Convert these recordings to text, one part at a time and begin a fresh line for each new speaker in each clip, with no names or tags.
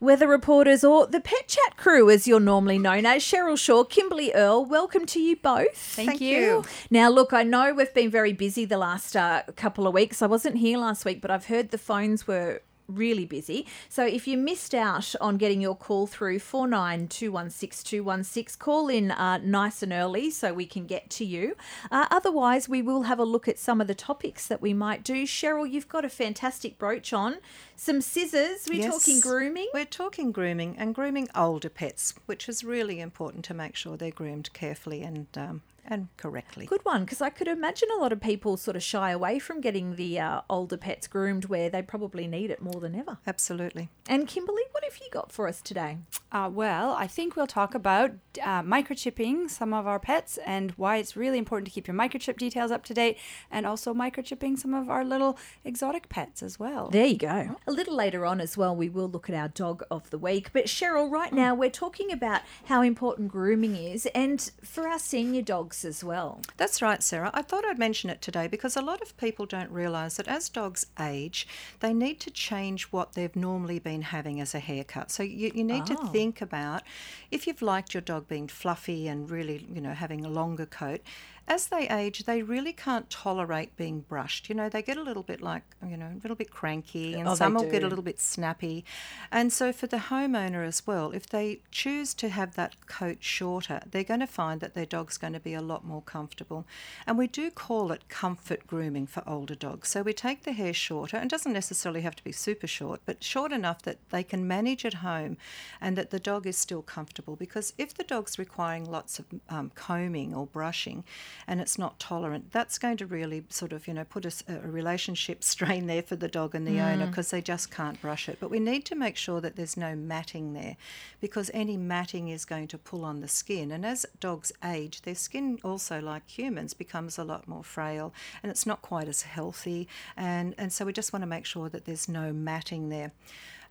weather reporters, or the Pet Chat crew, as you're normally known as. Cheryl Shaw, Kimberly Earl, welcome to you both.
Thank, Thank you. you.
Now, look, I know we've been very busy the last uh, couple of weeks. I wasn't here last week, but I've heard the phones were really busy. So if you missed out on getting your call through 49216216, call in uh, nice and early so we can get to you. Uh, otherwise, we will have a look at some of the topics that we might do. Cheryl, you've got a fantastic brooch on, some scissors. We're yes, talking grooming.
We're talking grooming and grooming older pets, which is really important to make sure they're groomed carefully and um, and correctly.
Good one, because I could imagine a lot of people sort of shy away from getting the uh, older pets groomed where they probably need it more than ever.
Absolutely.
And Kimberly, what have you got for us today?
Uh, well, I think we'll talk about uh, microchipping some of our pets and why it's really important to keep your microchip details up to date, and also microchipping some of our little exotic pets as well.
There you go. A little later on as well, we will look at our dog of the week. But Cheryl, right now, we're talking about how important grooming is, and for our senior dogs dogs as well.
That's right, Sarah. I thought I'd mention it today because a lot of people don't realise that as dogs age, they need to change what they've normally been having as a haircut. So you, you need oh. to think about if you've liked your dog being fluffy and really, you know, having a longer coat, as they age, they really can't tolerate being brushed. You know, they get a little bit like, you know, a little bit cranky, and oh, some will get a little bit snappy. And so, for the homeowner as well, if they choose to have that coat shorter, they're going to find that their dog's going to be a lot more comfortable. And we do call it comfort grooming for older dogs. So, we take the hair shorter, and doesn't necessarily have to be super short, but short enough that they can manage at home and that the dog is still comfortable. Because if the dog's requiring lots of um, combing or brushing, and it's not tolerant, that's going to really sort of, you know, put a, a relationship strain there for the dog and the mm. owner because they just can't brush it. But we need to make sure that there's no matting there because any matting is going to pull on the skin. And as dogs age, their skin also, like humans, becomes a lot more frail and it's not quite as healthy. And, and so we just want to make sure that there's no matting there.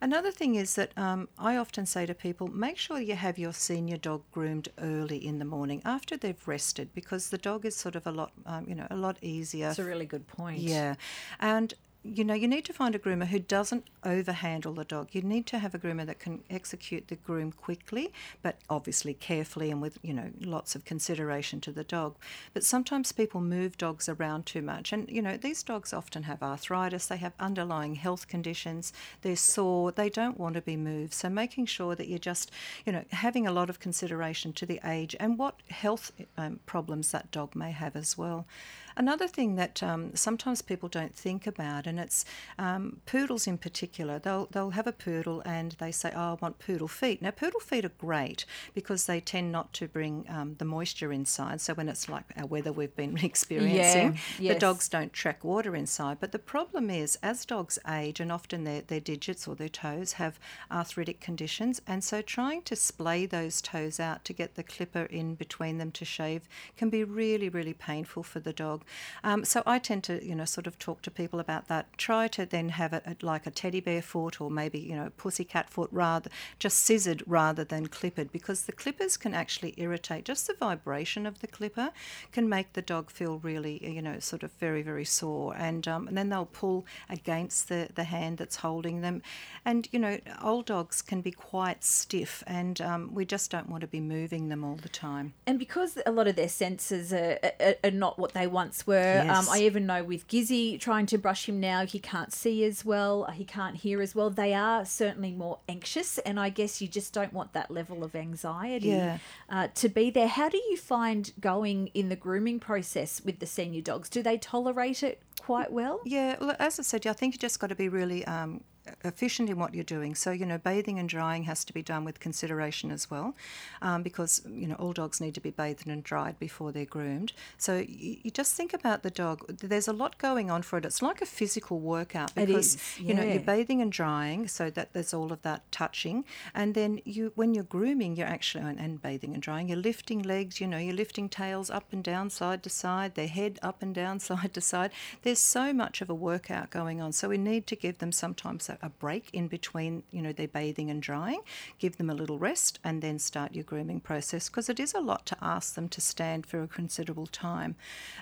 Another thing is that um, I often say to people make sure you have your senior dog groomed early in the morning after they've rested because the dog is sort of a lot, um, you know, a lot easier.
That's a really good point.
Yeah. And you know, you need to find a groomer who doesn't overhandle the dog. You need to have a groomer that can execute the groom quickly, but obviously carefully and with, you know, lots of consideration to the dog. But sometimes people move dogs around too much. And, you know, these dogs often have arthritis, they have underlying health conditions, they're sore, they don't want to be moved. So making sure that you're just, you know, having a lot of consideration to the age and what health um, problems that dog may have as well. Another thing that um, sometimes people don't think about, and it's um, poodles in particular, they'll, they'll have a poodle and they say, Oh, I want poodle feet. Now, poodle feet are great because they tend not to bring um, the moisture inside. So, when it's like our weather we've been experiencing, yeah, yes. the dogs don't track water inside. But the problem is, as dogs age, and often their, their digits or their toes have arthritic conditions, and so trying to splay those toes out to get the clipper in between them to shave can be really, really painful for the dog. Um, so I tend to, you know, sort of talk to people about that. Try to then have it like a teddy bear foot or maybe, you know, pussycat foot rather, just scissored rather than clippered because the clippers can actually irritate. Just the vibration of the clipper can make the dog feel really, you know, sort of very, very sore. And, um, and then they'll pull against the, the hand that's holding them. And, you know, old dogs can be quite stiff and um, we just don't want to be moving them all the time.
And because a lot of their senses are, are, are not what they once were. Um, yes. Um, I even know with Gizzy trying to brush him now, he can't see as well, he can't hear as well. They are certainly more anxious, and I guess you just don't want that level of anxiety yeah. uh, to be there. How do you find going in the grooming process with the senior dogs? Do they tolerate it quite well?
Yeah, well, as I said, I think you just got to be really um, efficient in what you're doing. So, you know, bathing and drying has to be done with consideration as well, um, because, you know, all dogs need to be bathed and dried before they're groomed. So, you, you, just think about the dog. There's a lot going on for it. It's like a physical workout because, yeah. you know, you're bathing and drying, so that there's all of that touching. And then you, when you're grooming, you're actually, and, and bathing and drying, you're lifting legs, you know, you're lifting tails up and down, side to side, their head up and down, side to side. There's there's so much of a workout going on. So we need to give them sometimes a, break in between, you know, their bathing and drying, give them a little rest, and then start your grooming process because it is a lot to ask them to stand for a considerable time.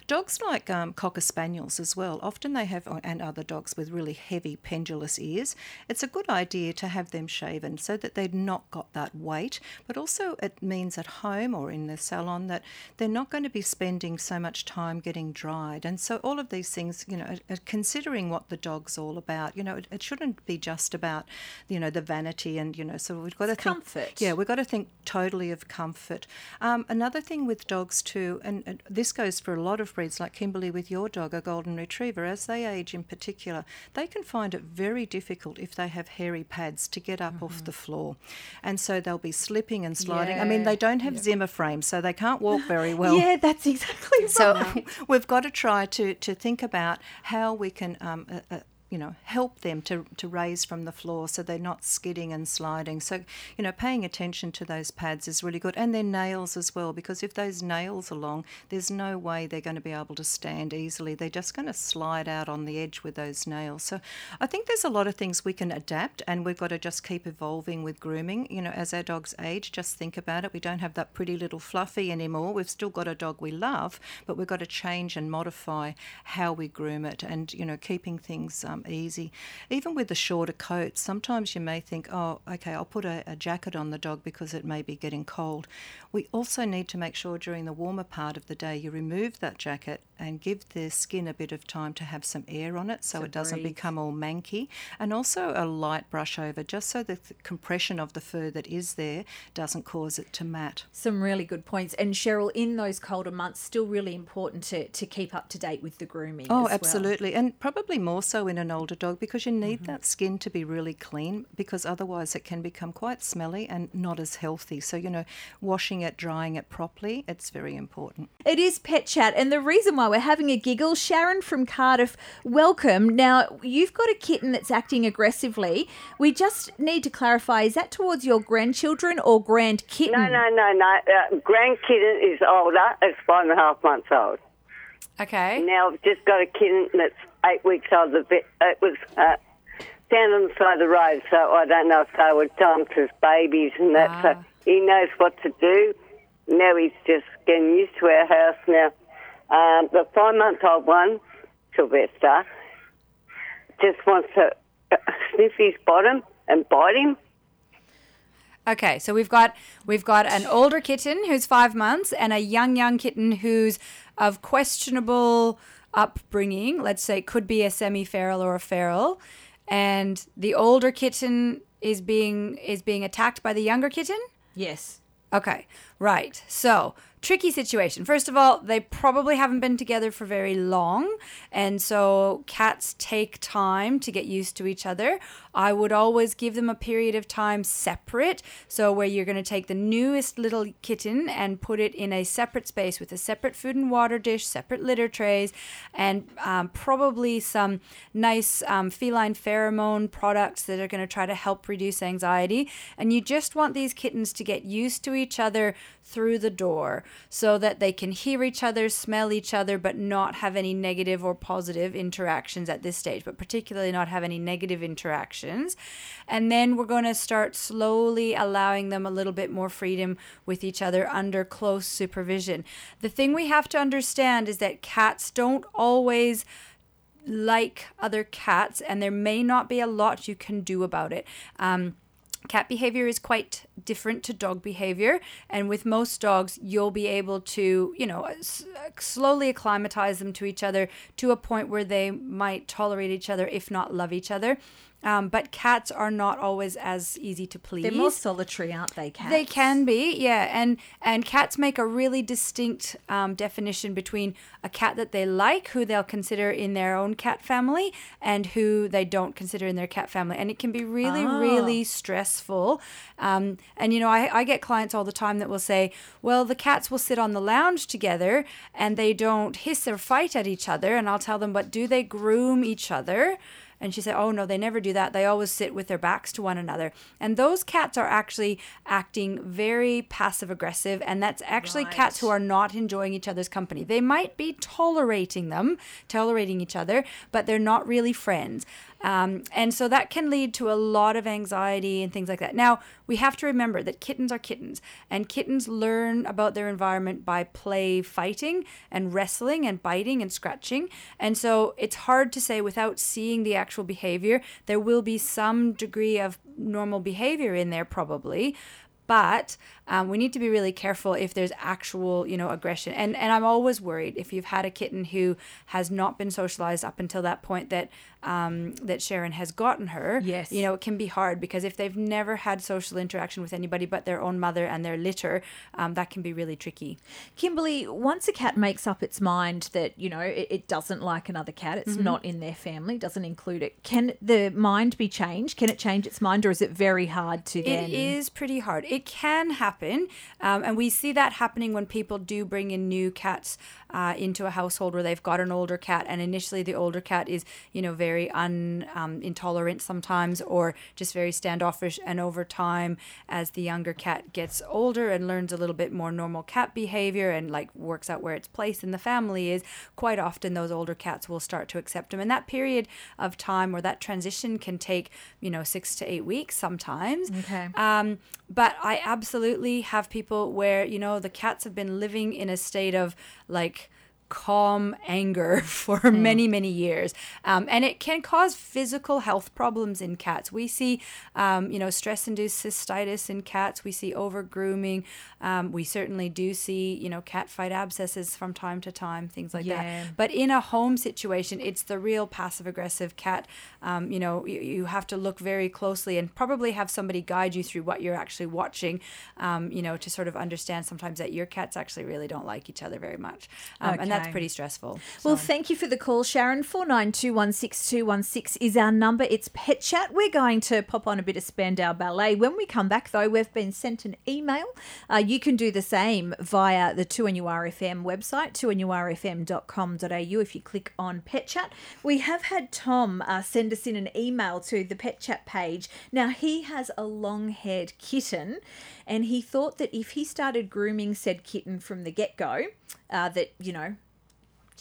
Dogs like um, cocker spaniels as well, often they have, and other dogs with really heavy pendulous ears, it's a good idea to have them shaven so that they've not got that weight, but also it means at home or in the salon that they're not going to be spending so much time getting dried. And so all of these things, you know, considering what the dog's all about, you know, it, it shouldn't be just about, you know, the vanity and, you know, so we've got to think,
comfort.
Yeah, we've got to think totally of comfort. Um, another thing with dogs too, and, and this goes for a lot of breeds like Kimberly with your dog, a golden retriever, as they age in particular, they can find it very difficult if they have hairy pads to get up mm-hmm. off the floor. And so they'll be slipping and sliding. Yeah. I mean, they don't have yeah. Zimmer frames, so they can't walk very well.
yeah, that's exactly right.
So we've got to try to, to think about how we can um, uh, you know, help them to, to raise from the floor so they're not skidding and sliding. So, you know, paying attention to those pads is really good. And their nails as well, because if those nails are long, there's no way they're going to be able to stand easily. They're just going to slide out on the edge with those nails. So I think there's a lot of things we can adapt and we've got to just keep evolving with grooming. You know, as our dogs age, just think about it. We don't have that pretty little fluffy anymore. We've still got a dog we love, but we've got to change and modify how we groom it and, you know, keeping things um, easy. Even with the shorter coats, sometimes you may think, oh, okay, I'll put a, a jacket on the dog because it may be getting cold. We also need to make sure during the warmer part of the day you remove that jacket and give the skin a bit of time to have some air on it so to it doesn't breathe. become all manky. And also a light brush over just so the compression of the fur that is there doesn't cause it to mat.
Some really good points. And Cheryl, in those colder months, still really important to, to keep up to date with the grooming.
Oh, absolutely. Well. And probably more so in an older dog because you need mm-hmm. that skin to be really clean because otherwise it can become quite smelly and not as healthy. So, you know, washing it, drying it properly, it's very important.
It is Pet Chat. And the reason why we're having a giggle, Sharon from Cardiff, welcome. Now, you've got a kitten that's acting aggressively. We just need to clarify is that towards your grandchildren or grand kitten?
No, no, no, no. Uh, grand kitten is older, it's five and a half months old.
Okay.
Now I've just got a kitten that's eight weeks old. the It was uh, down on the side of the road, so I don't know if they were dumped as babies and that. Ah. So he knows what to do. Now he's just getting used to our house now. Um, the five-month-old one, Sylvester, just wants to uh, sniff his bottom and bite him.
Okay, so we've got we've got an older kitten who's five months and a young young kitten who's of questionable upbringing. Let's say it could be a semi-feral or a feral, and the older kitten is being is being attacked by the younger kitten.
Yes.
Okay, right. So tricky situation. First of all, they probably haven't been together for very long, and so cats take time to get used to each other. I would always give them a period of time separate, so where you're going to take the newest little kitten and put it in a separate space with a separate food and water dish, separate litter trays, and um, probably some nice um, feline pheromone products that are going to try to help reduce anxiety. And you just want these kittens to get used to each other through the door so that they can hear each other, smell each other, but not have any negative or positive interactions at this stage, but particularly not have any negative interactions. And then we're going to start slowly allowing them a little bit more freedom with each other under close supervision. The thing we have to understand is that cats don't always like other cats, and there may not be a lot you can do about it. Um, Cat behavior is quite different to dog behavior, and with most dogs, you'll be able to, you know, s- slowly acclimatize them to each other to a point where they might tolerate each other, if not love each other. Um, but cats are not always as easy to please.
They're more solitary, aren't they? Cats.
They can be, yeah. And and cats make a really distinct um, definition between a cat that they like, who they'll consider in their own cat family, and who they don't consider in their cat family. And it can be really, oh. really stressful. Um, and you know, I, I get clients all the time that will say, "Well, the cats will sit on the lounge together, and they don't hiss or fight at each other." And I'll tell them, "But do they groom each other?" And she said, Oh, no, they never do that. They always sit with their backs to one another. And those cats are actually acting very passive aggressive. And that's actually
Right.
cats who are not enjoying each other's company. They might be tolerating them, tolerating each other, but they're not really friends. Um, and so that can lead to a lot of anxiety and things like that. Now, we have to remember that kittens are kittens, and kittens learn about their environment by play fighting and wrestling and biting and scratching. And so it's hard to say without seeing the actual behavior. There will be some degree of normal behavior in there, probably. But um, we need to be really careful if there's actual, you know, aggression. And and I'm always worried if you've had a kitten who has not been socialized up until that point that um, that Sharon has gotten her.
Yes.
You know, it can be hard because if they've never had social interaction with anybody but their own mother and their litter, um, that can be really tricky.
Kimberly, once a cat makes up its mind that, you know, it, it doesn't like another cat, it's
Mm-hmm.
not in their family, doesn't include it, can the mind be changed? Can it change its mind or is it very hard to then?
It is pretty hard. It can happen, um, and we see that happening when people do bring in new cats uh, into a household where they've got an older cat, and initially the older cat is, you know, very un um, intolerant sometimes, or just very standoffish, and over time, as the younger cat gets older and learns a little bit more normal cat behavior and like works out where its place in the family is, quite often those older cats will start to accept them, and that period of time or that transition can take, you know, six to eight weeks sometimes.
Okay.
Um, but I absolutely have people where, you know, the cats have been living in a state of like calm anger for many, many years. Um, and it can cause physical health problems in cats. We see, um, you know, stress induced cystitis in cats. We see over grooming. Um, we certainly do see, you know, cat fight abscesses from time to time, things like
Yeah.
that. But in a home situation, it's the real passive aggressive cat. Um, you know, you, you have to look very closely and probably have somebody guide you through what you're actually watching, um, you know, to sort of understand sometimes that your cats actually really don't like each other very much. Um, And that's
Okay.
pretty stressful.
Well, thank you for the call, Sharon. Four nine two one six two one six is our number. It's Pet Chat. We're going to pop on a bit of Spandau Ballet. When we come back, though, we've been sent an email. Uh, you can do the same via the 2NURFM website, 2NURFM.com.au, if you click on Pet Chat. We have had Tom uh, send us in an email to the Pet Chat page. Now, he has a long haired kitten, and he thought that if he started grooming said kitten from the get go, uh, that, you know,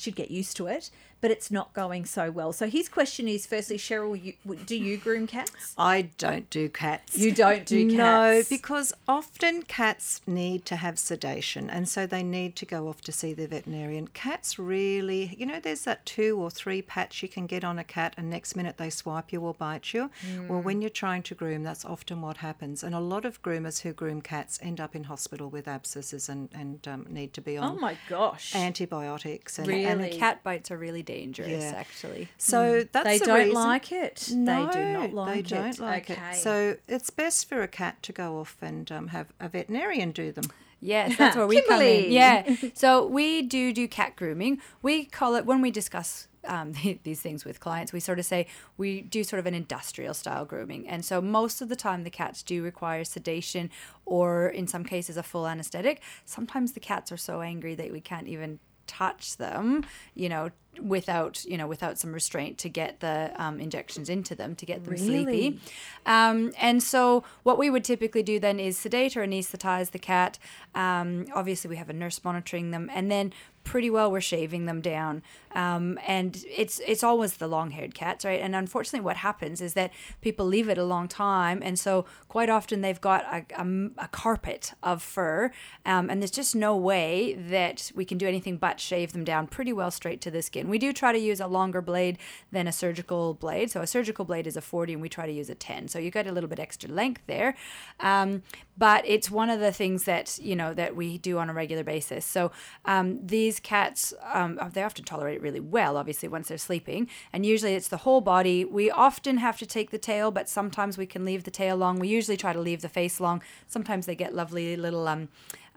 should get used to it, but it's not going so well. So his question is: firstly, Cheryl, you, do you groom cats?
I don't do cats.
You don't do cats.
No, because often cats need to have sedation and so they need to go off to see the veterinarian. Cats really, you know, there's that two or three pats you can get on a cat and next minute they swipe you or bite you. Well,
Mm.
when you're trying to groom, that's often what happens. And a lot of groomers who groom cats end up in hospital with abscesses and, and um, need to be on
Oh my gosh!
antibiotics. And,
Really?
and
and the cat bites are really dangerous,
Yeah.
actually.
so that's
they
the
don't
reason-
like it.
no,
they do not like it.
they don't like
okay.
it. So it's best for a cat to go off and um, have a veterinarian do them.
Yes, that's where we come in. Yeah. So we do do cat grooming. We call it when we discuss um, these things with clients. We sort of say we do sort of an industrial style grooming, and so most of the time the cats do require sedation, or in some cases a full anesthetic. Sometimes the cats are so angry that we can't even touch them, you know, without you know without some restraint to get the um, injections into them to get them
Really?
sleepy. Um, and so what we would typically do then is sedate or anesthetize the cat. Um, obviously, we have a nurse monitoring them, and then pretty well we're shaving them down. Um, and it's it's always the long-haired cats, right? And unfortunately, what happens is that people leave it a long time, and so quite often they've got a, a, a carpet of fur, um, and there's just no way that we can do anything but shave them down pretty well straight to the skin. We do try to use a longer blade than a surgical blade. So a surgical blade is a 40, and we try to use a 10. So you get a little bit extra length there. Um, but it's one of the things that you know that we do on a regular basis. So um, these cats, um, they often tolerate it really well. Obviously, once they're sleeping, and usually it's the whole body. We often have to take the tail, but sometimes we can leave the tail long. We usually try to leave the face long. Sometimes they get lovely little um,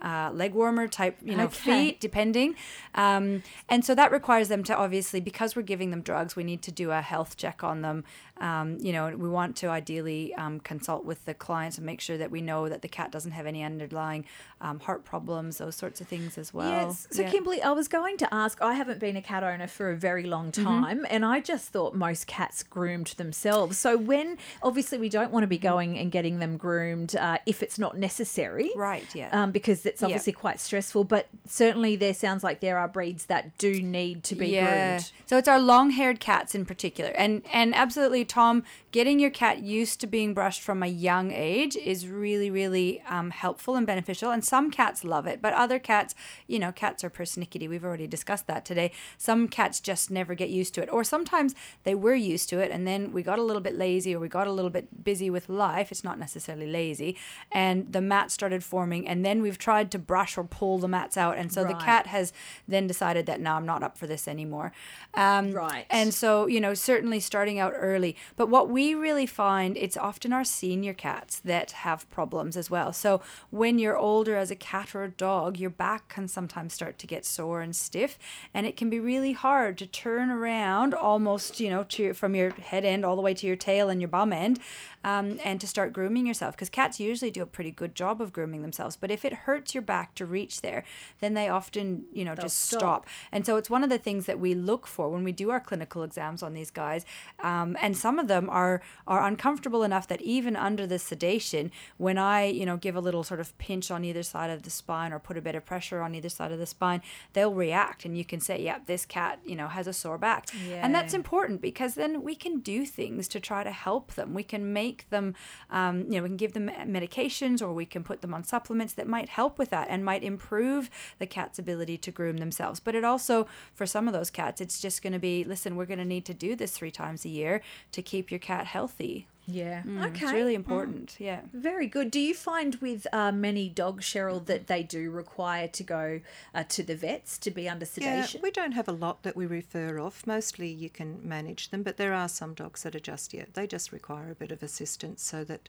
uh, leg warmer type, you know,
Okay.
feet, depending. Um, and so that requires them to obviously, because we're giving them drugs, we need to do a health check on them. Um, you know, we want to ideally um, consult with the clients and make sure that we know that the cat doesn't have any underlying um, heart problems, those sorts of things as well.
Yes. So,
Yeah.
Kimberly, I was going to ask. I haven't been a cat owner for a very long
Mm-hmm.
time, and I just thought most cats groomed themselves. So, when obviously we don't want to be going and getting them groomed uh, if it's not necessary,
Right, yeah.
um, because it's obviously quite stressful. But certainly, there sounds like there are breeds that do need to be groomed.
So it's our long-haired cats in particular, and and absolutely, Tom, getting your cat used to being brushed from a young age is really really um, helpful and beneficial. And some cats love it, but other cats, you know, cats are persnickety. We've already discussed that today. Some cats just never get used to it, or sometimes they were used to it, and then we got a little bit lazy, or we got a little bit busy with life. It's not necessarily lazy, and the mats started forming, and then we've tried to brush or pull the mats out, and so the cat has then decided that no, I'm not up for this anymore. Um,
Right.
And so, you know, certainly starting out early. But what we really find, it's often our senior cats that have problems as well. So when you're older as a cat or a dog, your back can sometimes start to get sore and stiff. And it can be really hard to turn around almost, you know, to from your head end all the way to your tail and your bum end um, and to start grooming yourself. Because cats usually do a pretty good job of grooming themselves. But if it hurts your back to reach there, then they often, you know, just
stop.
stop. And so it's one of the things that we look for when we do our clinical exams on these guys. Um, and some of them are are uncomfortable enough that even under the sedation, when I you know give a little sort of pinch on either side of the spine or put a bit of pressure on either side of the spine, they'll react, and you can say, "Yeah, this cat you know has a sore back," and that's important because then we can do things to try to help them. We can make them, um, you know, we can give them medications or we can put them on supplements that might help with that and might improve the cat's ability to groom themselves. But it also, for some of those cats, it's just going to be listen, we're going to need to do this three times a year to keep your cat healthy.
Yeah.
Mm,
okay.
It's really important. Yeah.
Very good. Do you find with uh, many dogs, Cheryl, that they do require to go uh, to the vets to be under sedation?
Yeah,
sedation?
we don't have a lot that we refer off. Mostly you can manage them, but there are some dogs that are just, yeah, they just require a bit of assistance so that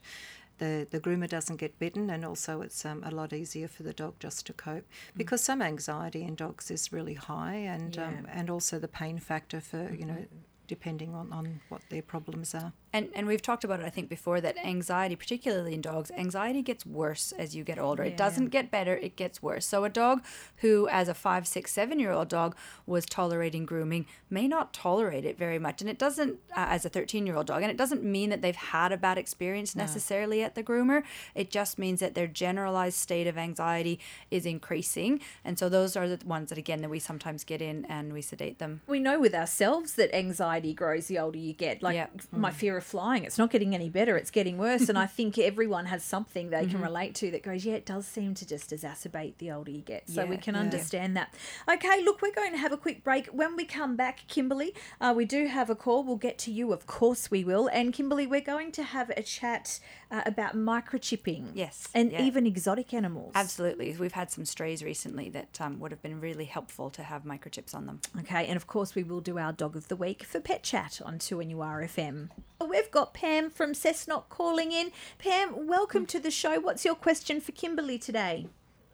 the, the groomer doesn't get bitten and also it's um, a lot easier for the dog just to cope because some anxiety in dogs is really high and um, and also the pain factor for, you know, depending on, on what their problems are.
And and we've talked about it I think before that anxiety particularly in dogs anxiety gets worse as you get older. It doesn't get better, it gets worse. So a dog who as a five, six, seven year old dog was tolerating grooming may not tolerate it very much and it doesn't uh, as a 13 year old dog and it doesn't mean that they've had a bad experience necessarily at the groomer. It just means that their generalized state of anxiety is increasing and so those are the ones that again that we sometimes get in and we sedate them.
we know with ourselves that anxiety grows the older you get. Like
Yeah.
my fear of flying, it's not getting any better; it's getting worse. and I think everyone has something they
Mm-hmm.
can relate to that goes, yeah, it does seem to just exacerbate the older you get. So we can
yeah.
understand that. Okay, look, we're going to have a quick break. When we come back, Kimberly, uh, we do have a call. We'll get to you, of course we will. And Kimberly, we're going to have a chat uh, about microchipping.
Yes,
and
yeah.
even exotic animals.
Absolutely. We've had some strays recently that um, would have been really helpful to have microchips on them.
Okay, and of course we will do our dog of the week for Pet Chat on 2NURFM. We've got Pam from Cessnock calling in. Pam, welcome to the show. What's your question for Kimberly today?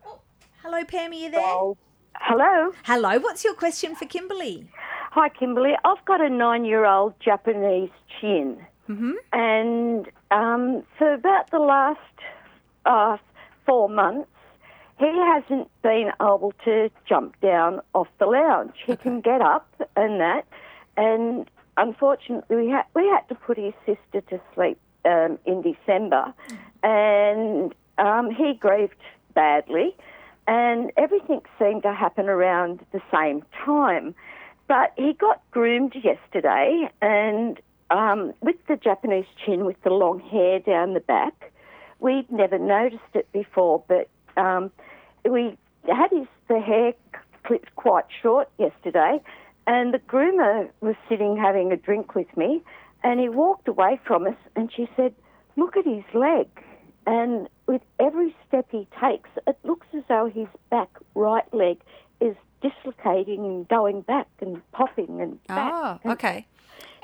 Oh, hello, Pam, are you there?
Hello.
Hello, what's your question for Kimberly?
Hi, Kimberly. I've got a nine year old Japanese chin. Mm-hmm. And um, for about the last uh, four months, he hasn't been able to jump down off the lounge. He can get up and that. And unfortunately, we had, we had to put his sister to sleep um, in December. And um, he grieved badly. And everything seemed to happen around the same time. But he got groomed yesterday, and um, with the Japanese chin, with the long hair down the back, we'd never noticed it before. But um, we had his the hair clipped quite short yesterday, and the groomer was sitting having a drink with me, and he walked away from us, and she said, "Look at his leg." And with every step he takes, it looks as though his back right leg is dislocating and going back and popping and back.
Oh,
And
okay.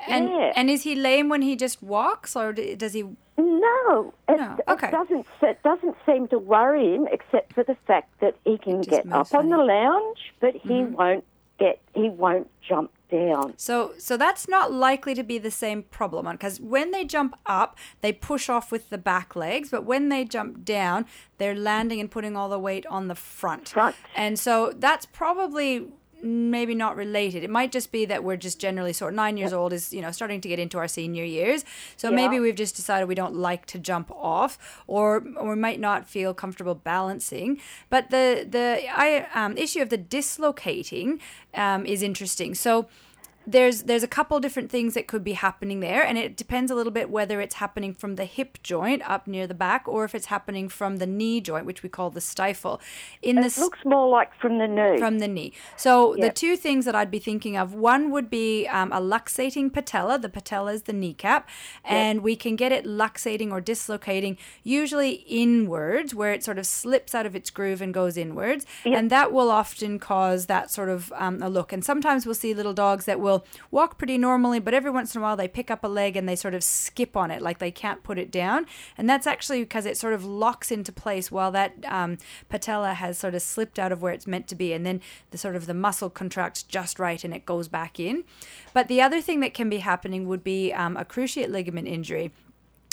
And
yeah.
and is he lame when he just walks, or does he?
No, it,
No, okay.
it doesn't. It doesn't seem to worry him, except for the fact that he can get up on the lounge, but he mm-hmm. won't get. He won't jump down.
So so that's not likely to be the same problem because when they jump up, they push off with the back legs, but when they jump down, they're landing and putting all the weight on the front.
Front.
And so that's probably maybe not related. It might just be that we're just generally sort of nine years old is, you know, starting to get into our senior years. So maybe we've just decided we don't like to jump off or or we might not feel comfortable balancing. But the the I um, issue of the dislocating um, is interesting. So there's there's a couple different things that could be happening there and it depends a little bit whether it's happening from the hip joint up near the back or if it's happening from the knee joint which we call the stifle in
It
this
looks more like from the knee.
from the knee. So the two things that I'd be thinking of, one would be um, a luxating patella. The patella is the kneecap, and we can get it luxating or dislocating usually inwards, where it sort of slips out of its groove and goes inwards, and that will often cause that sort of um, a look. And sometimes we'll see little dogs that will walk pretty normally, but every once in a while they pick up a leg and they sort of skip on it, like they can't put it down, and that's actually because it sort of locks into place while that um, patella has sort of slipped out of where it's meant to be, and then the sort of the muscle contracts just right and it goes back in. But the other thing that can be happening would be um, a cruciate ligament injury.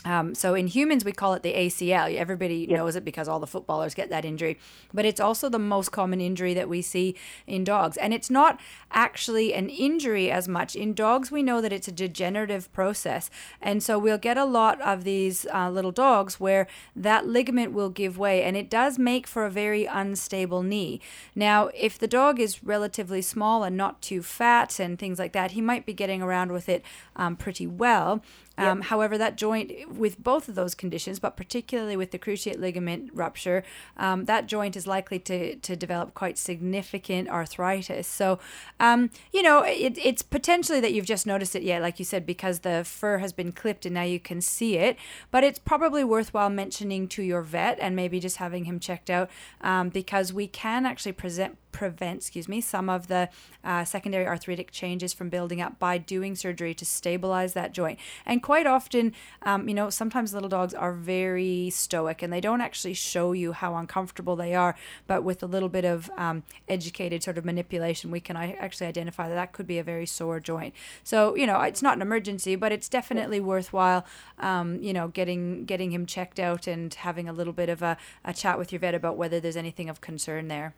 Um, so in humans, we call it the ACL. Everybody knows it because all the footballers get that injury. But it's also the most common injury that we see in dogs. And it's not actually an injury as much. In dogs, we know that it's a degenerative process. And so we'll get a lot of these uh, little dogs where that ligament will give way. And it does make for a very unstable knee. Now, if the dog is relatively small and not too fat and things like that, he might be getting around with it um, pretty well. Um, However, that joint, with both of those conditions, but particularly with the cruciate ligament rupture, um, that joint is likely to, to develop quite significant arthritis. So, um, you know, it, it's potentially that you've just noticed it yet, like you said, because the fur has been clipped and now you can see it. But it's probably worthwhile mentioning to your vet and maybe just having him checked out um, because we can actually present prevent, excuse me, some of the uh, secondary arthritic changes from building up by doing surgery to stabilize that joint. And quite often, um, you know, sometimes little dogs are very stoic and they don't actually show you how uncomfortable they are. But with a little bit of um, educated sort of manipulation, we can actually identify that that could be a very sore joint. So you know, it's not an emergency, but it's definitely worthwhile, um, you know, getting getting him checked out and having a little bit of a, a chat with your vet about whether there's anything of concern there.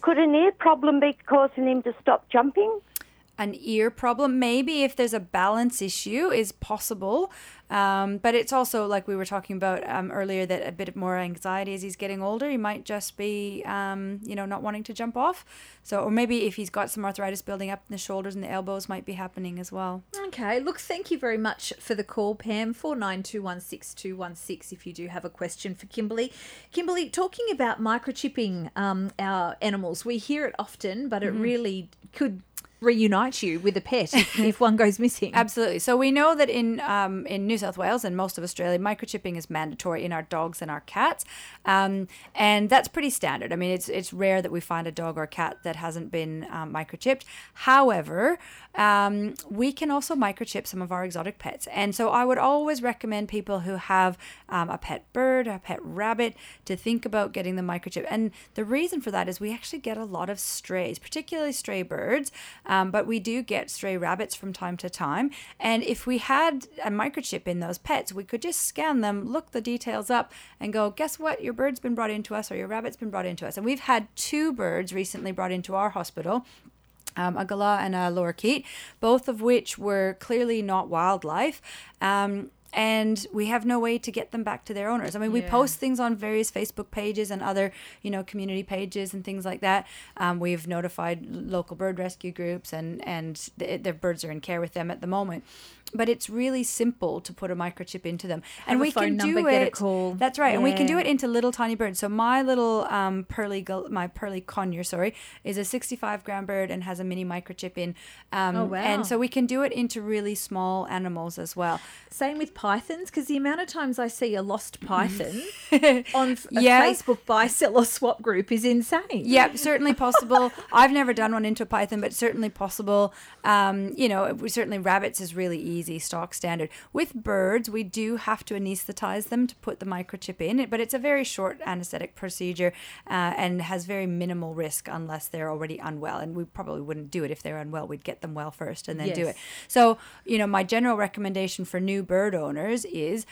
Could an ear problem be causing him to stop jumping?
An ear problem. Maybe if there's a balance issue, is possible. Um, but it's also like we were talking about um, earlier that a bit more anxiety as he's getting older. He might just be, um, you know, not wanting to jump off. So, or maybe if he's got some arthritis building up in the shoulders and the elbows, might be happening as well.
Okay, look, thank you very much for the call, Pam. Four nine two one six two one six. If you do have a question for Kimberly, Kimberly, talking about microchipping um, our animals, we hear it often, but it really could reunite you with a pet if, one goes missing.
Absolutely. So we know that in um, in New South Wales and most of Australia, microchipping is mandatory in our dogs and our cats, um, and that's pretty standard. I mean, it's it's rare that we find a dog or a cat that hasn't been um, microchipped. However, um, we can also microchip some of our exotic pets, and so I would always recommend people who have um, a pet bird, a pet rabbit, to think about getting the microchip. And the reason for that is we actually get a lot of strays, particularly stray birds. Um, but we do get stray rabbits from time to time. And if we had a microchip in those pets, we could just scan them, look the details up, and go, guess what? Your bird's been brought into us or your rabbit's been brought into us. And we've had two birds recently brought into our hospital. Um, a galah and a lorikeet, both of which were clearly not wildlife. Um, and we have no way to get them back to their owners. I mean, we
Yeah.
post things on various Facebook pages and other, you know, community pages and things like that. Um, we've notified local bird rescue groups, and and the, the birds are in care with them at the moment. But it's really simple to put a microchip into them, and
a
we can
number,
do
get a
it. That's right, and we can do it into little tiny birds. So my little um, pearly, my pearly conure, sorry, is a 65 gram bird and has a mini microchip in. Um,
Oh, wow.
And so we can do it into really small animals as well.
Same with pythons, because the amount of times I see a lost python on a
Yeah.
Facebook buy, sell, or swap group is insane.
Yep, certainly possible. I've never done one into a python, but certainly possible. Um, you know, we- certainly rabbits is really easy, stock standard. With birds, we do have to anesthetize them to put the microchip in, but it's a very short anesthetic procedure uh, and has very minimal risk unless they're already unwell. And we probably wouldn't do it if they're unwell. We'd get them well first and then do it. So, you know, my general recommendation for new bird owners is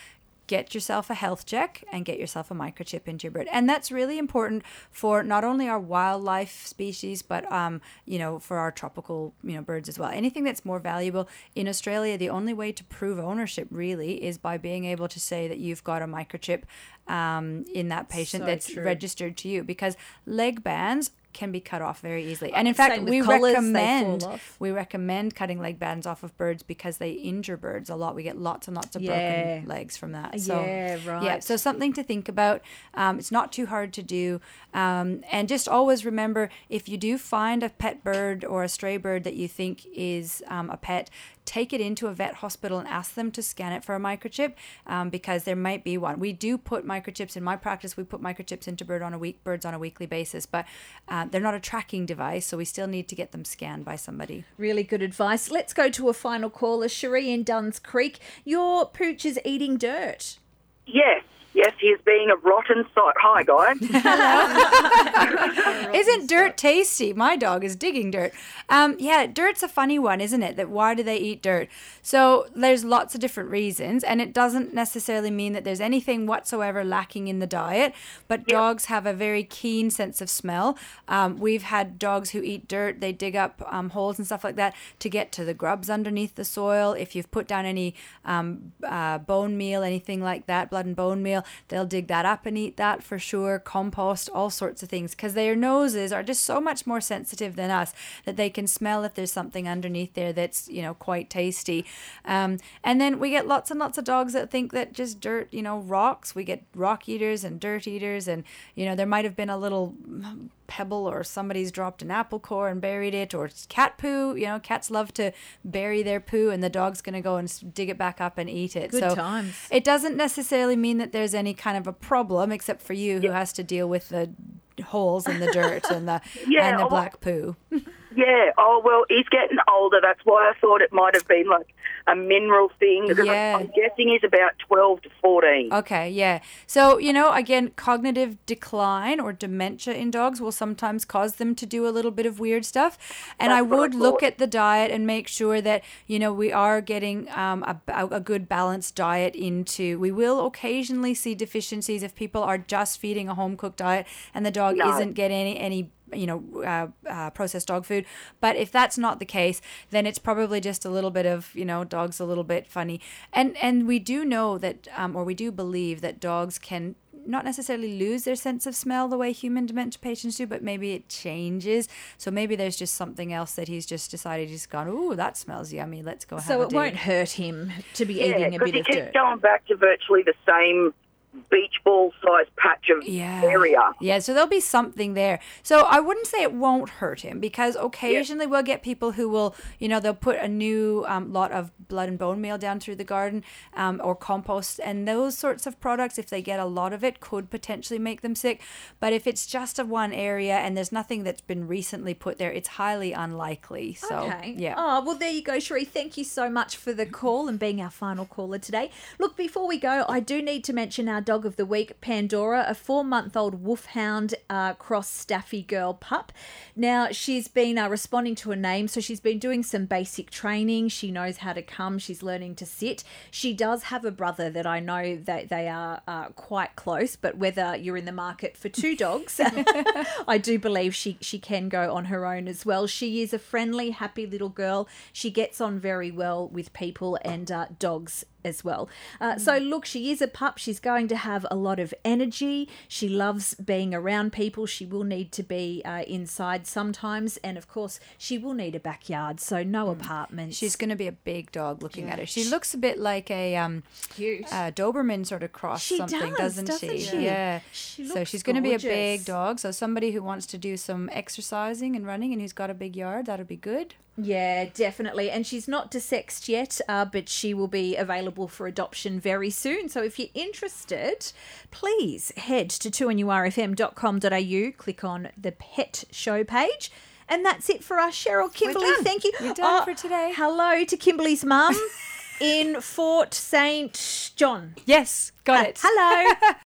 get yourself a health check and get yourself a microchip into your bird. And that's really important for not only our wildlife species but um, you know for our tropical you know birds as well. Anything that's more valuable in australia the only way to prove ownership really is by being able to say that you've got a microchip um, in that patient
So
that's
true.
registered to you. Because leg bands can be cut off very easily. And in fact we
they
recommend we recommend cutting leg bands off of birds because they injure birds a lot. We get lots and lots of
Yeah.
broken legs from that. So
Yeah,
yeah so something to think about. Um, it's not too hard to do. Um, and just always remember if you do find a pet bird or a stray bird that you think is um, a pet take it into a vet hospital and ask them to scan it for a microchip um, because there might be one we do put microchips in my practice we put microchips into bird on a week birds on a weekly basis but uh, they're not a tracking device so we still need to get them scanned by somebody
Really good advice. Let's go to a final caller. Cherie in Duns Creek. Your pooch is eating dirt.
Yes, yes, he's being a rotten sot. Hi, guys.
Isn't dirt tasty? My dog is digging dirt. Um, yeah, dirt's a funny one, isn't it? That why do they eat dirt? So there's lots of different reasons, and it doesn't necessarily mean that there's anything whatsoever lacking in the diet. But dogs have a very keen sense of smell. Um, we've had dogs who eat dirt; they dig up um, holes and stuff like that to get to the grubs underneath the soil. If you've put down any um, uh, bone meal, anything like that, blood and bone meal, they'll dig that up and eat that for sure. Compost, all sorts of things, because their noses are just so much more sensitive than us that they can smell if there's something underneath there that's you know quite tasty. Um, and then we get lots and lots of dogs that think that just dirt, you know, rocks. We get rock eaters and dirt eaters, and you know there might have been a little pebble or somebody's dropped an apple core and buried it or cat poo you know cats love to bury their poo and the dog's going to go and dig it back up and eat it
Good
so
times.
it doesn't necessarily mean that there's any kind of a problem except for you who has to deal with the holes in the dirt and the
Yeah,
and the
oh,
black poo
yeah. Oh well, he's getting older. That's why I thought it might have been like a mineral thing.
Yeah.
I'm guessing he's about twelve to fourteen.
Okay, yeah. So, you know, again, cognitive decline or dementia in dogs will sometimes cause them to do a little bit of weird stuff. And I
That's I
would look at the diet and make sure that, you know, we are getting um, a, a good balanced diet into. We will occasionally see deficiencies if people are just feeding a home cooked diet and the dog
No.
isn't getting any, any you know, uh, uh, processed dog food. But if that's not the case, then it's probably just a little bit of, you know, dogs a little bit funny. And and we do know that, um, or we do believe that dogs can not necessarily lose their sense of smell the way human dementia patients do, but maybe it changes. So maybe there's just something else that he's just decided he's gone, ooh, that smells yummy. Let's go have
So it
dig."
won't hurt him to be
Yeah,
eating a bit
because
bit
he
of
keeps
dirt.
going back to virtually the same beach ball sized patch of
yeah.
area.
Yeah, so there'll be something there. So I wouldn't say it won't hurt him because occasionally we'll get people who will, you know, they'll put a new um, lot of blood and bone meal down through the garden um, or compost, and those sorts of products, if they get a lot of it, could potentially make them sick. But if it's just a one area and there's nothing that's been recently put there, it's highly unlikely. So
Okay.
yeah.
Oh, well, there you go, Cherie. Thank you so much for the call and being our final caller today. Look, before we go, I do need to mention our dog of the week, Pandora, a four month old wolfhound uh, cross staffy girl pup. Now, she's been uh, responding to a name, so she's been doing some basic training. She knows how to come, she's learning to sit. She does have a brother that I know that they are uh, quite close, but whether you're in the market for two dogs, I do believe she, she can go on her own as well. She is a friendly, happy little girl. She gets on very well with people and uh, dogs as well. Uh, mm. So, look, she is a pup. She's going to have a lot of energy. She loves being around people. She will need to be uh, inside sometimes. And of course, she will need a backyard. So, no mm. apartments.
She's going to be a big dog looking yeah. at her. She looks a bit like a um, cute uh, Doberman sort of cross she something, does, doesn't, doesn't she? she? Yeah. She so, she's going to be a big dog. So, somebody who wants to do some exercising and running and who's got a big yard, that'll be good.
Yeah, definitely. And she's not desexed yet, uh, but she will be available for adoption very soon. So if you're interested, please head to 2nurfm.com.au, click on the pet show page. And that's it for us, Cheryl. Kimberly, thank you.
We're done oh, for today.
Hello to Kimberly's mum in Fort St. John.
Yes, got uh, it.
Hello.